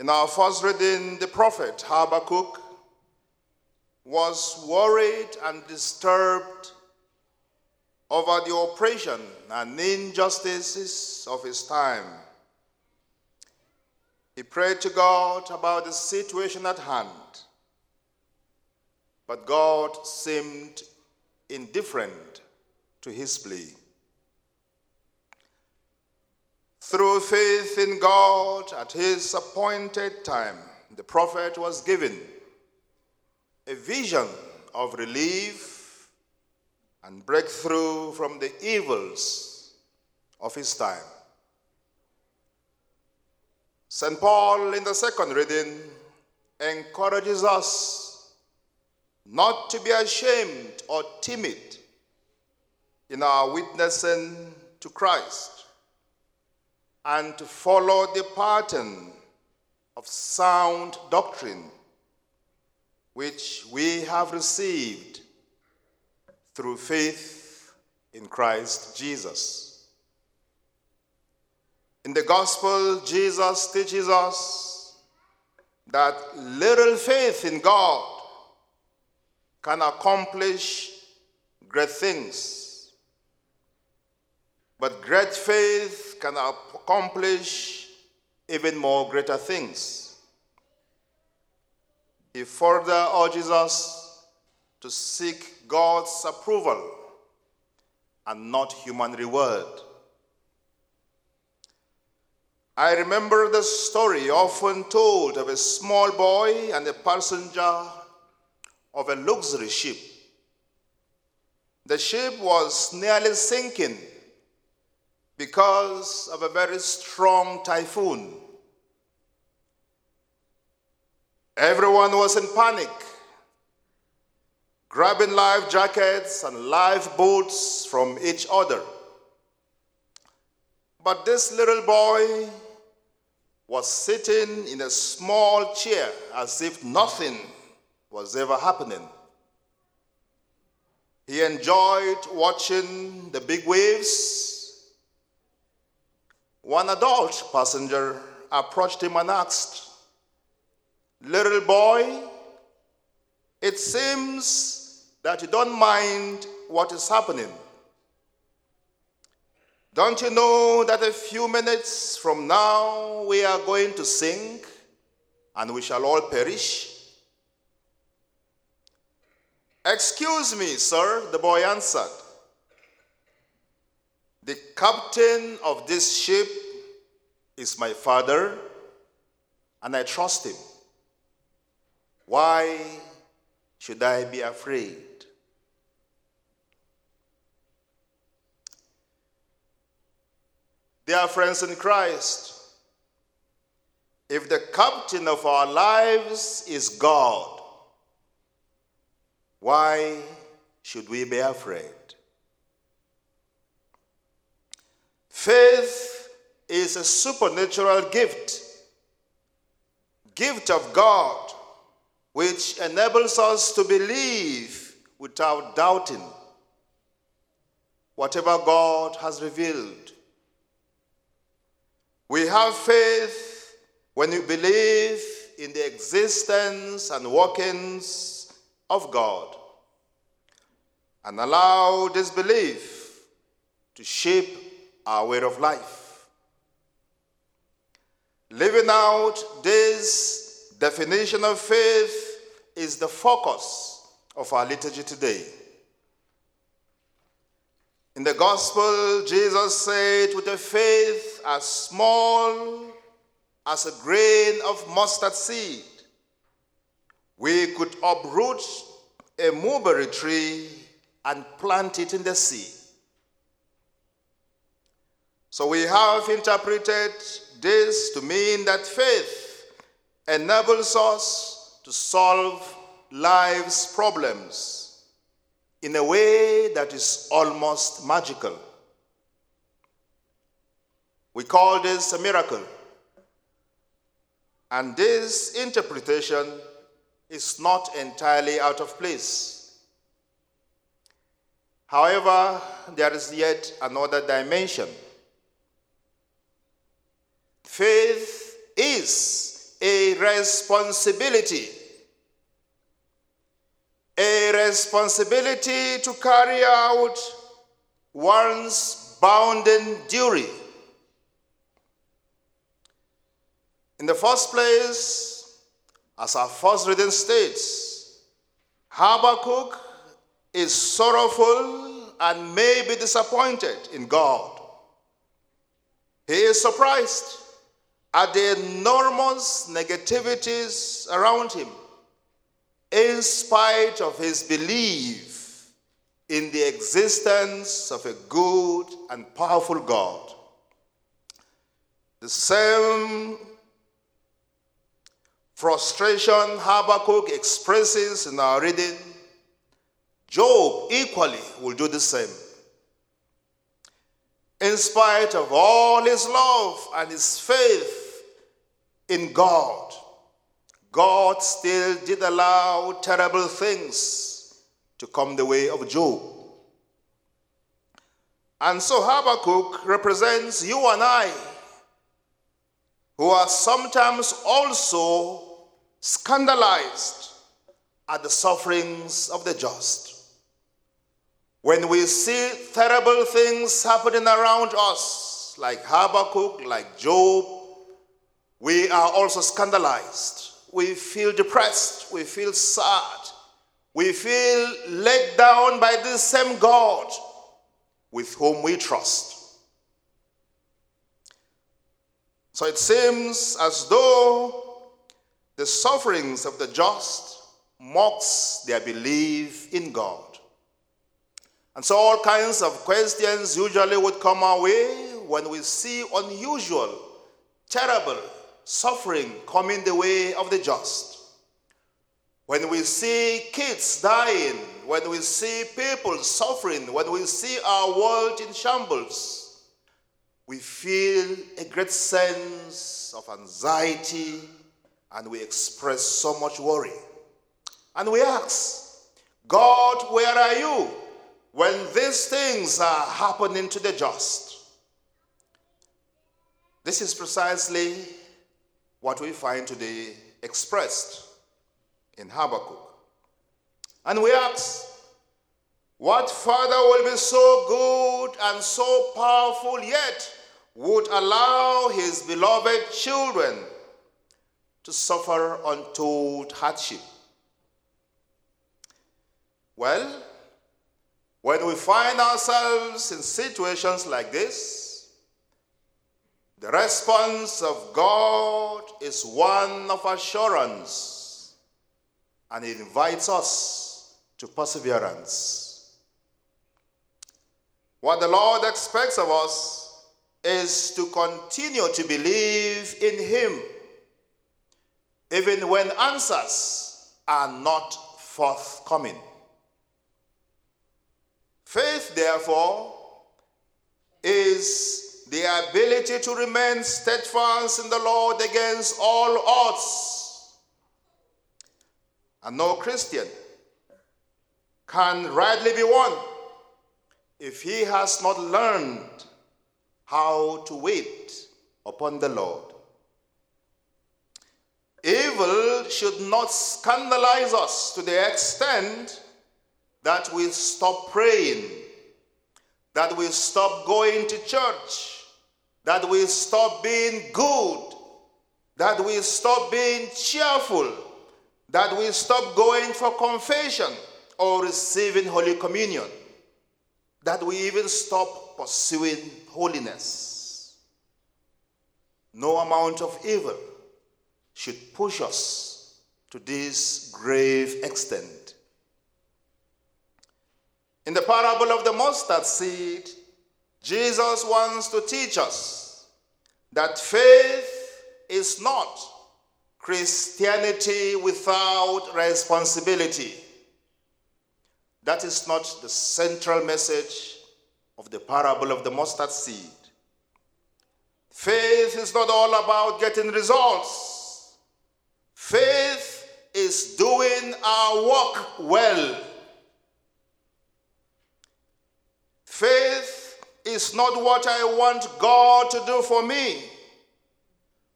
In our first reading, the prophet Habakkuk was worried and disturbed over the oppression and injustices of his time. He prayed to God about the situation at hand, but God seemed indifferent to his plea. Through faith in God at his appointed time, the prophet was given a vision of relief and breakthrough from the evils of his time. St. Paul, in the second reading, encourages us not to be ashamed or timid in our witnessing to Christ and to follow the pattern of sound doctrine which we have received through faith in Christ Jesus. In the gospel, Jesus teaches us that little faith in God can accomplish great things. But great faith can accomplish even more greater things. He further urges us to seek God's approval and not human reward. I remember the story often told of a small boy and a passenger of a luxury ship. The ship was nearly sinking because of a very strong typhoon. Everyone was in panic, grabbing life jackets and life boats from each other. But this little boy was sitting in a small chair as if nothing was ever happening. He enjoyed watching the big waves one adult passenger approached him and asked, Little boy, it seems that you don't mind what is happening. Don't you know that a few minutes from now we are going to sink and we shall all perish? Excuse me, sir, the boy answered. The captain of this ship is my father, and I trust him. Why should I be afraid? Dear friends in Christ, if the captain of our lives is God, why should we be afraid? Faith is a supernatural gift, gift of God, which enables us to believe without doubting whatever God has revealed. We have faith when we believe in the existence and workings of God and allow this belief to shape our way of life. Living out this definition of faith is the focus of our liturgy today. In the gospel, Jesus said, with a faith as small as a grain of mustard seed, we could uproot a mulberry tree and plant it in the sea. So we have interpreted this to mean that faith enables us to solve life's problems in a way that is almost magical. We call this a miracle. And this interpretation is not entirely out of place. However, there is yet another dimension Faith is a responsibility. A responsibility to carry out one's bounden duty. In the first place, as our first reading states, Habakkuk is sorrowful and may be disappointed in God. He is surprised at the enormous negativities around him, in spite of his belief in the existence of a good and powerful God. The same frustration Habakkuk expresses in our reading, Job equally will do the same. In spite of all his love and his faith in God, God still did allow terrible things to come the way of Job. And so Habakkuk represents you and I, who are sometimes also scandalized at the sufferings of the just. When we see terrible things happening around us, like Habakkuk, like Job, we are also scandalized. We feel depressed. We feel sad. We feel let down by this same God with whom we trust. So it seems as though the sufferings of the just mocks their belief in God. And so all kinds of questions usually would come our way when we see unusual, terrible suffering coming the way of the just. When we see kids dying, when we see people suffering, when we see our world in shambles, we feel a great sense of anxiety and we express so much worry. And we ask, God, where are you when these things are happening to the just? This is precisely what we find today expressed in Habakkuk. And we ask, what Father will be so good and so powerful yet would allow his beloved children to suffer untold hardship. Well, when we find ourselves in situations like this, the response of God is one of assurance and it invites us to perseverance. What the Lord expects of us is to continue to believe in Him even when answers are not forthcoming. Faith, therefore, is the ability to remain steadfast in the Lord against all odds. And no Christian can rightly be one if he has not learned how to wait upon the Lord. Evil should not scandalize us to the extent that we stop praying, that we stop going to church, that we stop being good, that we stop being cheerful, that we stop going for confession or receiving Holy Communion, that we even stop pursuing holiness. No amount of evil should push us to this grave extent. In the parable of the mustard seed, Jesus wants to teach us that faith is not Christianity without responsibility. That is not the central message of the parable of the mustard seed. Faith is not all about getting results. Faith is doing our work well. Faith is not what I want God to do for me,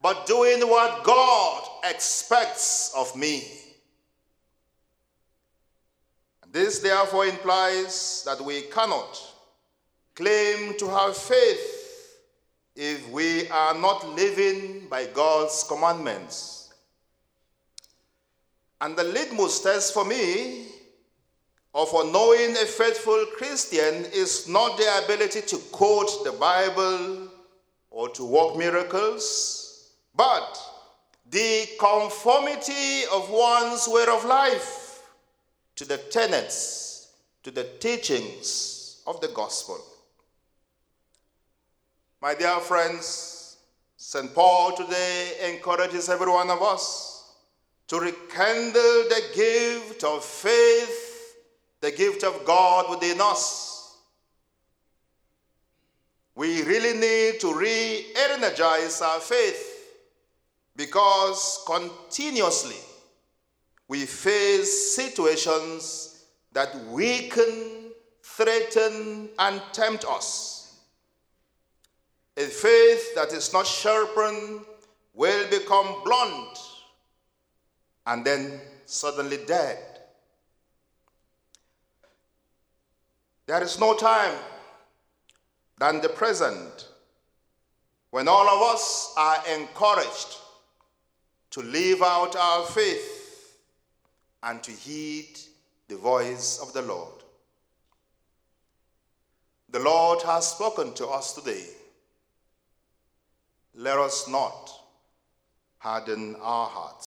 but doing what God expects of me. This therefore implies that we cannot claim to have faith if we are not living by God's commandments. And the litmus test for me or for knowing a faithful Christian is not the ability to quote the Bible or to work miracles, but the conformity of one's way of life to the tenets, to the teachings of the gospel. My dear friends, St. Paul today encourages every one of us to rekindle the gift of faith, the gift of God within us. We really need to re energize our faith because continuously we face situations that weaken, threaten, and tempt us. A faith that is not sharpened will become blunt and then suddenly dead. There is no time than the present when all of us are encouraged to live out our faith and to heed the voice of the Lord. The Lord has spoken to us today let us not harden our hearts.